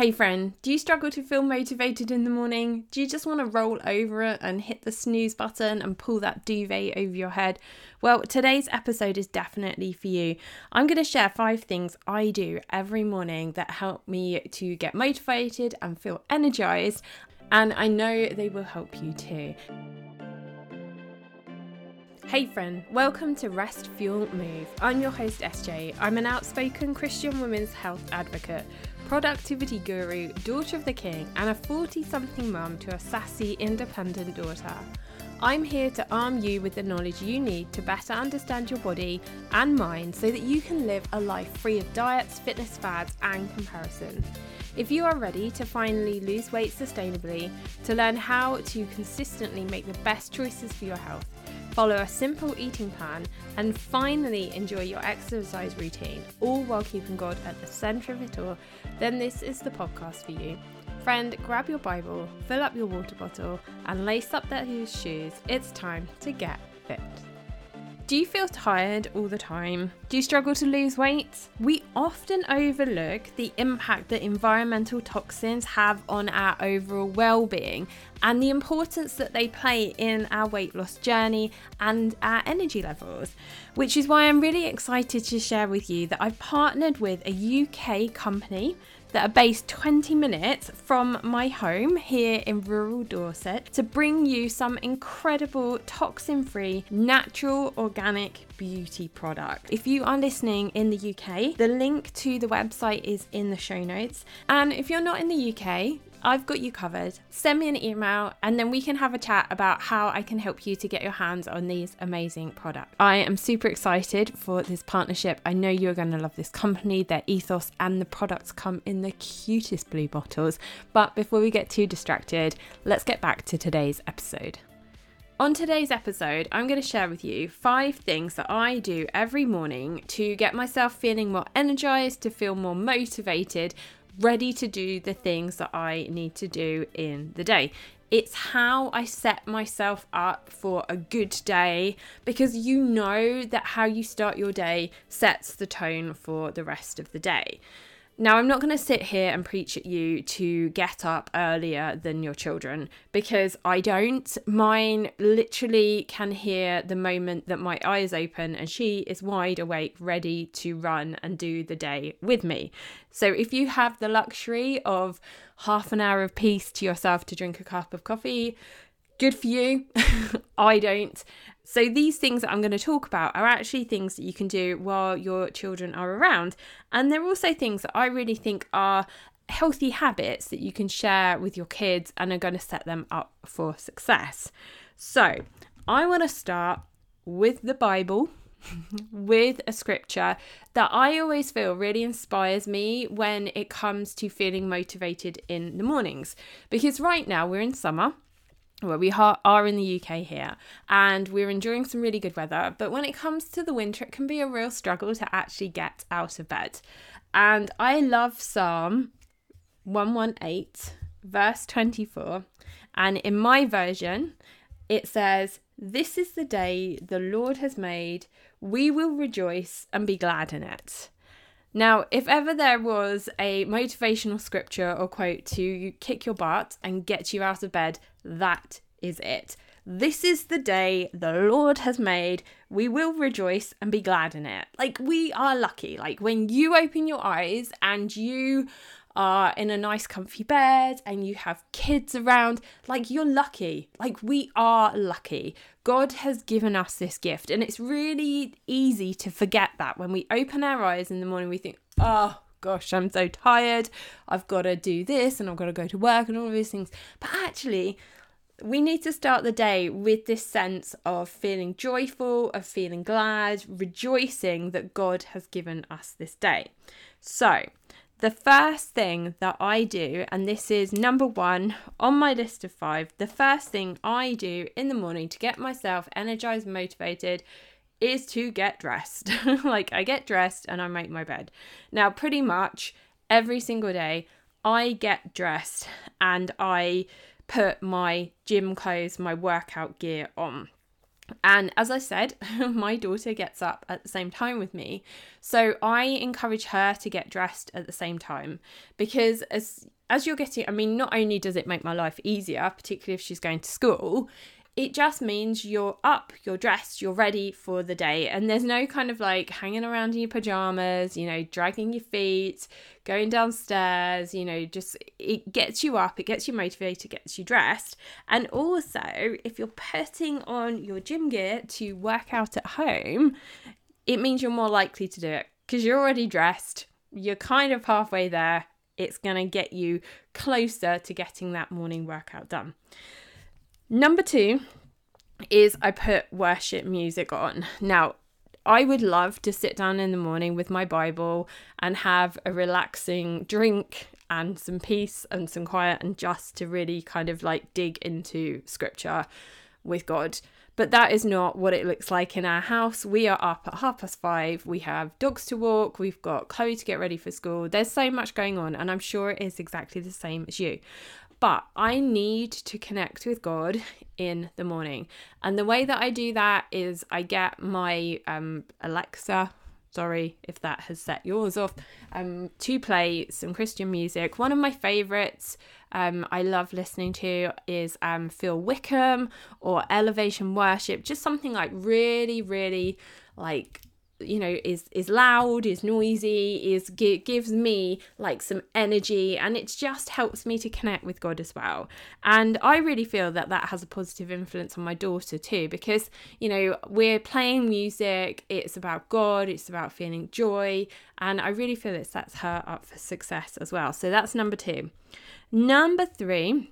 Hey friend, do you struggle to feel motivated in the morning? Do you just want to roll over and hit the snooze button and pull that duvet over your head? Well, today's episode is definitely for you. I'm going to share five things I do every morning that help me to get motivated and feel energized, and I know they will help you too. Hey friend, welcome to Rest Fuel Move. I'm your host SJ. I'm an outspoken Christian women's health advocate productivity guru, daughter of the king, and a 40 something mum to a sassy, independent daughter. I'm here to arm you with the knowledge you need to better understand your body and mind so that you can live a life free of diets, fitness fads, and comparison. If you are ready to finally lose weight sustainably, to learn how to consistently make the best choices for your health, follow a simple eating plan, and finally enjoy your exercise routine, all while keeping God at the centre of it all, then this is the podcast for you. Friend, grab your Bible, fill up your water bottle, and lace up those shoes. It's time to get fit. Do you feel tired all the time? Do you struggle to lose weight? We often overlook the impact that environmental toxins have on our overall well being and the importance that they play in our weight loss journey and our energy levels. Which is why I'm really excited to share with you that I've partnered with a UK company that are based 20 minutes from my home here in rural Dorset to bring you some incredible toxin free, natural, organic beauty product. If you are listening in the UK, the link to the website is in the show notes. And if you're not in the UK, I've got you covered. Send me an email and then we can have a chat about how I can help you to get your hands on these amazing products. I am super excited for this partnership. I know you're going to love this company, their ethos, and the products come in the cutest blue bottles. But before we get too distracted, let's get back to today's episode. On today's episode, I'm going to share with you five things that I do every morning to get myself feeling more energized, to feel more motivated, ready to do the things that I need to do in the day. It's how I set myself up for a good day because you know that how you start your day sets the tone for the rest of the day. Now, I'm not going to sit here and preach at you to get up earlier than your children because I don't. Mine literally can hear the moment that my eyes open and she is wide awake, ready to run and do the day with me. So, if you have the luxury of half an hour of peace to yourself to drink a cup of coffee, good for you. I don't. So, these things that I'm going to talk about are actually things that you can do while your children are around. And they're also things that I really think are healthy habits that you can share with your kids and are going to set them up for success. So, I want to start with the Bible. with a scripture that I always feel really inspires me when it comes to feeling motivated in the mornings. Because right now we're in summer, well, we are in the UK here and we're enjoying some really good weather. But when it comes to the winter, it can be a real struggle to actually get out of bed. And I love Psalm 118, verse 24. And in my version, it says, This is the day the Lord has made. We will rejoice and be glad in it. Now, if ever there was a motivational scripture or quote to kick your butt and get you out of bed, that is it. This is the day the Lord has made. We will rejoice and be glad in it. Like, we are lucky. Like, when you open your eyes and you are in a nice comfy bed and you have kids around, like you're lucky. Like we are lucky. God has given us this gift. And it's really easy to forget that when we open our eyes in the morning, we think, oh, gosh, I'm so tired. I've got to do this and I've got to go to work and all of these things. But actually, we need to start the day with this sense of feeling joyful, of feeling glad, rejoicing that God has given us this day. So, the first thing that I do, and this is number one on my list of five, the first thing I do in the morning to get myself energized, motivated, is to get dressed. like, I get dressed and I make my bed. Now, pretty much every single day, I get dressed and I put my gym clothes, my workout gear on. And as I said, my daughter gets up at the same time with me. So I encourage her to get dressed at the same time because as as you're getting I mean not only does it make my life easier, particularly if she's going to school, it just means you're up, you're dressed, you're ready for the day. And there's no kind of like hanging around in your pajamas, you know, dragging your feet, going downstairs, you know, just it gets you up, it gets you motivated, gets you dressed. And also, if you're putting on your gym gear to work out at home, it means you're more likely to do it because you're already dressed, you're kind of halfway there. It's going to get you closer to getting that morning workout done. Number two is I put worship music on. Now, I would love to sit down in the morning with my Bible and have a relaxing drink and some peace and some quiet and just to really kind of like dig into scripture with God. But that is not what it looks like in our house. We are up at half past five. We have dogs to walk. We've got Chloe to get ready for school. There's so much going on, and I'm sure it is exactly the same as you. But I need to connect with God in the morning. And the way that I do that is I get my um, Alexa, sorry if that has set yours off, um, to play some Christian music. One of my favorites um, I love listening to is um, Phil Wickham or Elevation Worship, just something like really, really like you know is is loud is noisy is gives me like some energy and it just helps me to connect with god as well. And i really feel that that has a positive influence on my daughter too because you know we're playing music it's about god it's about feeling joy and i really feel it sets her up for success as well. So that's number 2 number 3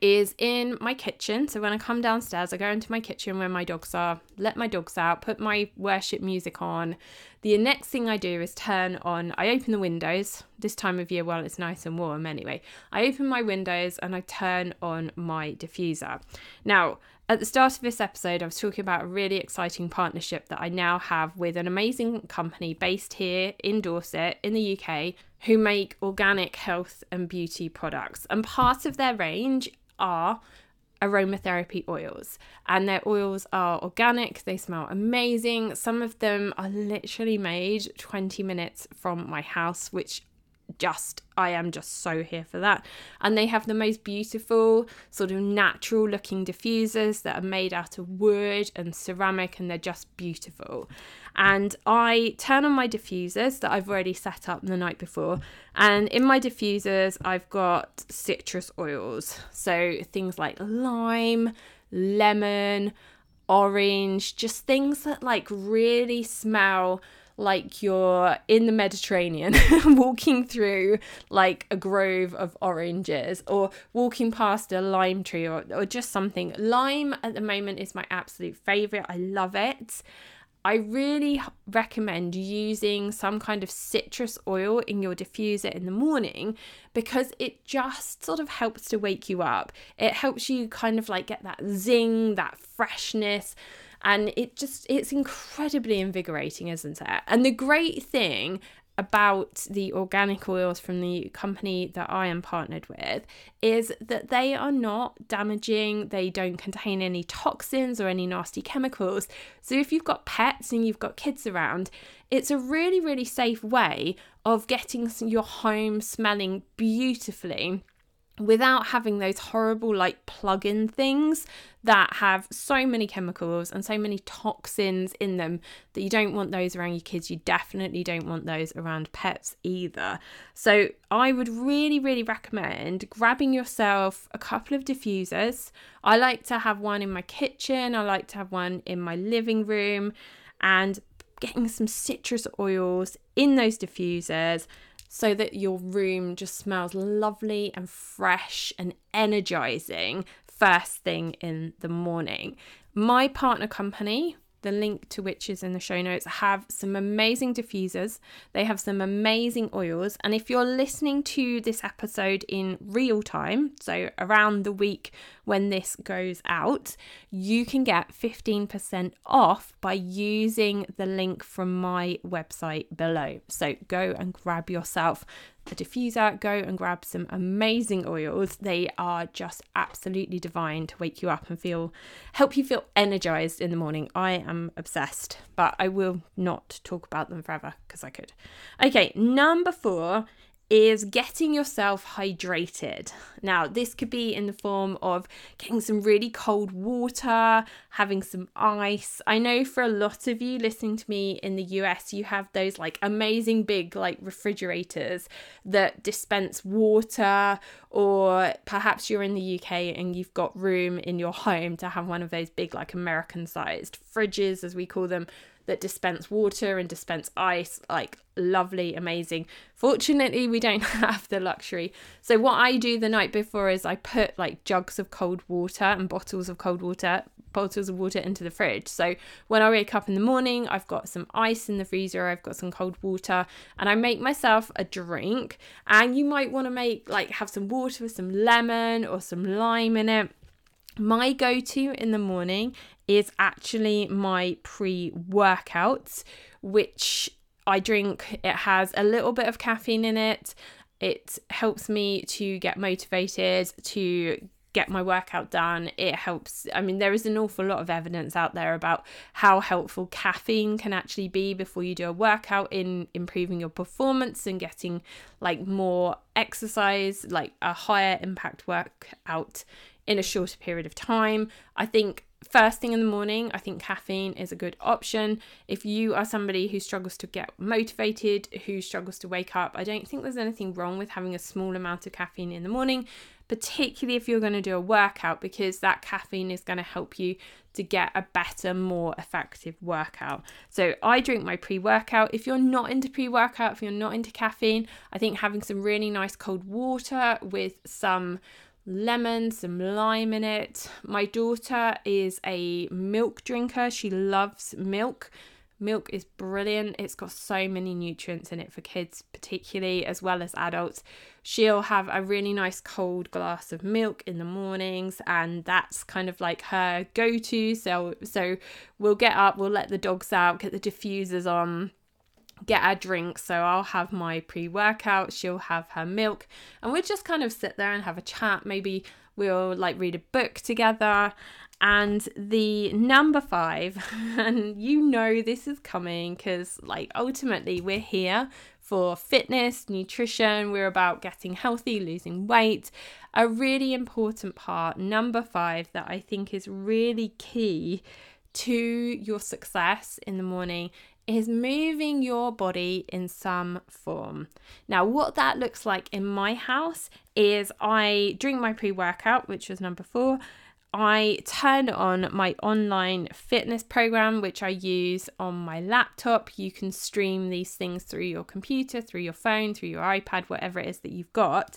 is in my kitchen. So when I come downstairs, I go into my kitchen where my dogs are, let my dogs out, put my worship music on. The next thing I do is turn on, I open the windows this time of year while it's nice and warm anyway. I open my windows and I turn on my diffuser. Now, at the start of this episode, I was talking about a really exciting partnership that I now have with an amazing company based here in Dorset in the UK who make organic health and beauty products. And part of their range are aromatherapy oils. And their oils are organic they smell amazing. Some of them are literally made 20 minutes from my house which just I am just so here for that. And they have the most beautiful sort of natural looking diffusers that are made out of wood and ceramic and they're just beautiful. And I turn on my diffusers that I've already set up the night before. And in my diffusers, I've got citrus oils. So things like lime, lemon, orange, just things that like really smell like you're in the Mediterranean walking through like a grove of oranges or walking past a lime tree or, or just something. Lime at the moment is my absolute favorite. I love it. I really recommend using some kind of citrus oil in your diffuser in the morning because it just sort of helps to wake you up. It helps you kind of like get that zing, that freshness and it just it's incredibly invigorating isn't it and the great thing about the organic oils from the company that I am partnered with is that they are not damaging, they don't contain any toxins or any nasty chemicals. So, if you've got pets and you've got kids around, it's a really, really safe way of getting your home smelling beautifully without having those horrible like plug-in things that have so many chemicals and so many toxins in them that you don't want those around your kids. You definitely don't want those around pets either. So i would really really recommend grabbing yourself a couple of diffusers. I like to have one in my kitchen. I like to have one in my living room and getting some citrus oils in those diffusers so that your room just smells lovely and fresh and energizing first thing in the morning. My partner company, the link to which is in the show notes, have some amazing diffusers. They have some amazing oils. And if you're listening to this episode in real time, so around the week when this goes out, you can get 15% off by using the link from my website below. So go and grab yourself a diffuser, go and grab some amazing oils. They are just absolutely divine to wake you up and feel help you feel energized in the morning. I am obsessed, but I will not talk about them forever because I could. Okay, number 4 is getting yourself hydrated. Now, this could be in the form of getting some really cold water, having some ice. I know for a lot of you listening to me in the US, you have those like amazing big like refrigerators that dispense water, or perhaps you're in the UK and you've got room in your home to have one of those big like American sized fridges, as we call them that dispense water and dispense ice, like lovely, amazing. Fortunately, we don't have the luxury. So, what I do the night before is I put like jugs of cold water and bottles of cold water, bottles of water into the fridge. So, when I wake up in the morning, I've got some ice in the freezer, I've got some cold water, and I make myself a drink. And you might want to make like have some water with some lemon or some lime in it. My go to in the morning is actually my pre workout, which I drink. It has a little bit of caffeine in it. It helps me to get motivated, to get my workout done. It helps. I mean, there is an awful lot of evidence out there about how helpful caffeine can actually be before you do a workout in improving your performance and getting like more exercise, like a higher impact workout in a shorter period of time. I think first thing in the morning, I think caffeine is a good option. If you are somebody who struggles to get motivated, who struggles to wake up, I don't think there's anything wrong with having a small amount of caffeine in the morning, particularly if you're going to do a workout, because that caffeine is going to help you to get a better, more effective workout. So I drink my pre workout. If you're not into pre workout, if you're not into caffeine, I think having some really nice cold water with some lemon, some lime in it. My daughter is a milk drinker. She loves milk. Milk is brilliant. It's got so many nutrients in it for kids, particularly as well as adults. She'll have a really nice cold glass of milk in the mornings, and that's kind of like her go to. So, so we'll get up, we'll let the dogs out, get the diffusers on, get our drinks. So I'll have my pre workout, she'll have her milk, and we'll just kind of sit there and have a chat. Maybe we'll like read a book together. And the number five, and you know this is coming because, like, ultimately, we're here for fitness, nutrition, we're about getting healthy, losing weight. A really important part, number five, that I think is really key to your success in the morning is moving your body in some form. Now, what that looks like in my house is I drink my pre workout, which was number four. I turn on my online fitness program, which I use on my laptop. You can stream these things through your computer, through your phone, through your iPad, whatever it is that you've got.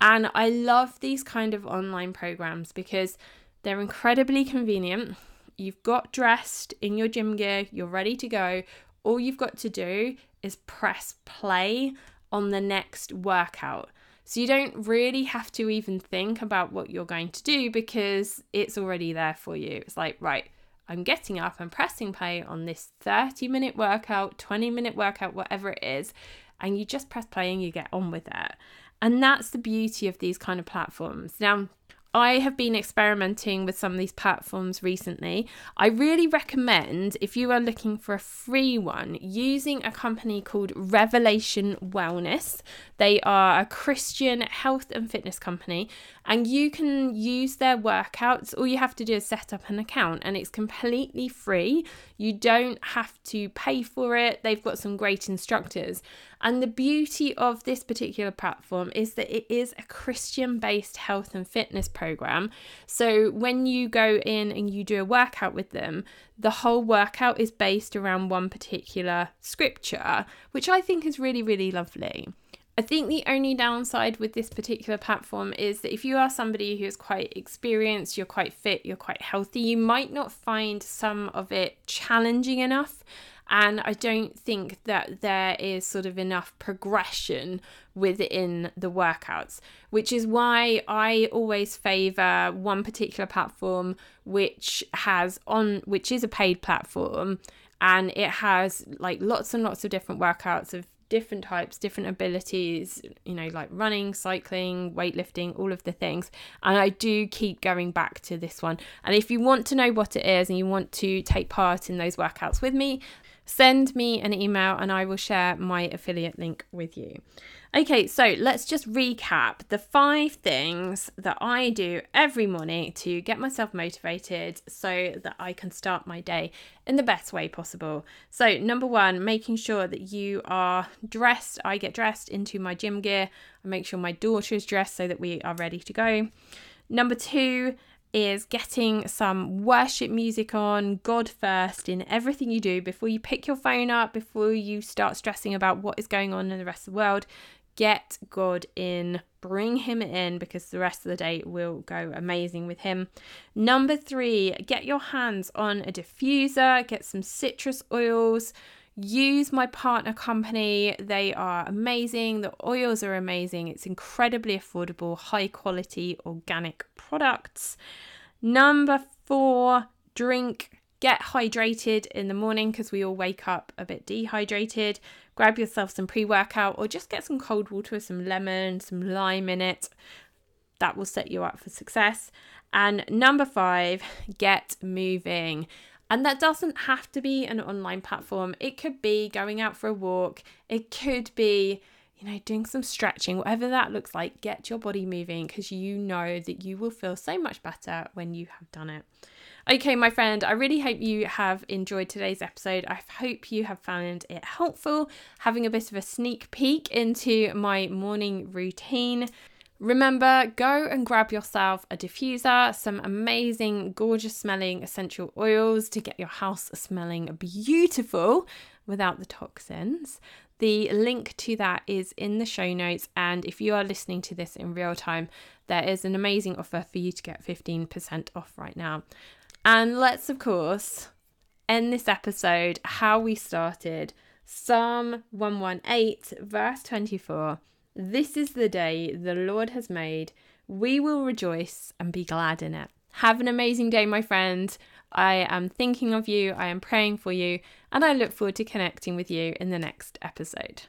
And I love these kind of online programs because they're incredibly convenient you've got dressed in your gym gear, you're ready to go. All you've got to do is press play on the next workout. So you don't really have to even think about what you're going to do because it's already there for you. It's like, right, I'm getting up and pressing play on this 30 minute workout, 20 minute workout, whatever it is, and you just press play and you get on with it. And that's the beauty of these kind of platforms. Now, I have been experimenting with some of these platforms recently. I really recommend, if you are looking for a free one, using a company called Revelation Wellness. They are a Christian health and fitness company, and you can use their workouts. All you have to do is set up an account, and it's completely free. You don't have to pay for it. They've got some great instructors. And the beauty of this particular platform is that it is a Christian based health and fitness program. So when you go in and you do a workout with them, the whole workout is based around one particular scripture, which I think is really, really lovely. I think the only downside with this particular platform is that if you are somebody who is quite experienced, you're quite fit, you're quite healthy, you might not find some of it challenging enough. And I don't think that there is sort of enough progression within the workouts, which is why I always favor one particular platform which has on which is a paid platform and it has like lots and lots of different workouts of different types, different abilities, you know, like running, cycling, weightlifting, all of the things. And I do keep going back to this one. And if you want to know what it is and you want to take part in those workouts with me, send me an email and I will share my affiliate link with you. Okay, so let's just recap the five things that I do every morning to get myself motivated so that I can start my day in the best way possible. So, number one, making sure that you are dressed. I get dressed into my gym gear. I make sure my daughter is dressed so that we are ready to go. Number two, is getting some worship music on, God first in everything you do before you pick your phone up, before you start stressing about what is going on in the rest of the world. Get God in, bring Him in because the rest of the day will go amazing with Him. Number three, get your hands on a diffuser, get some citrus oils. Use my partner company. They are amazing. The oils are amazing. It's incredibly affordable, high quality organic products. Number four, drink get hydrated in the morning because we all wake up a bit dehydrated. Grab yourself some pre workout or just get some cold water with some lemon, some lime in it. That will set you up for success. And number five, get moving. And that doesn't have to be an online platform. It could be going out for a walk. It could be, you know, doing some stretching, whatever that looks like. Get your body moving because you know that you will feel so much better when you have done it. Okay, my friend, I really hope you have enjoyed today's episode. I hope you have found it helpful, having a bit of a sneak peek into my morning routine. Remember, go and grab yourself a diffuser, some amazing, gorgeous smelling essential oils to get your house smelling beautiful without the toxins. The link to that is in the show notes. And if you are listening to this in real time, there is an amazing offer for you to get 15% off right now. And let's, of course, end this episode how we started Psalm 118, verse 24. This is the day the Lord has made. We will rejoice and be glad in it. Have an amazing day, my friend. I am thinking of you, I am praying for you, and I look forward to connecting with you in the next episode.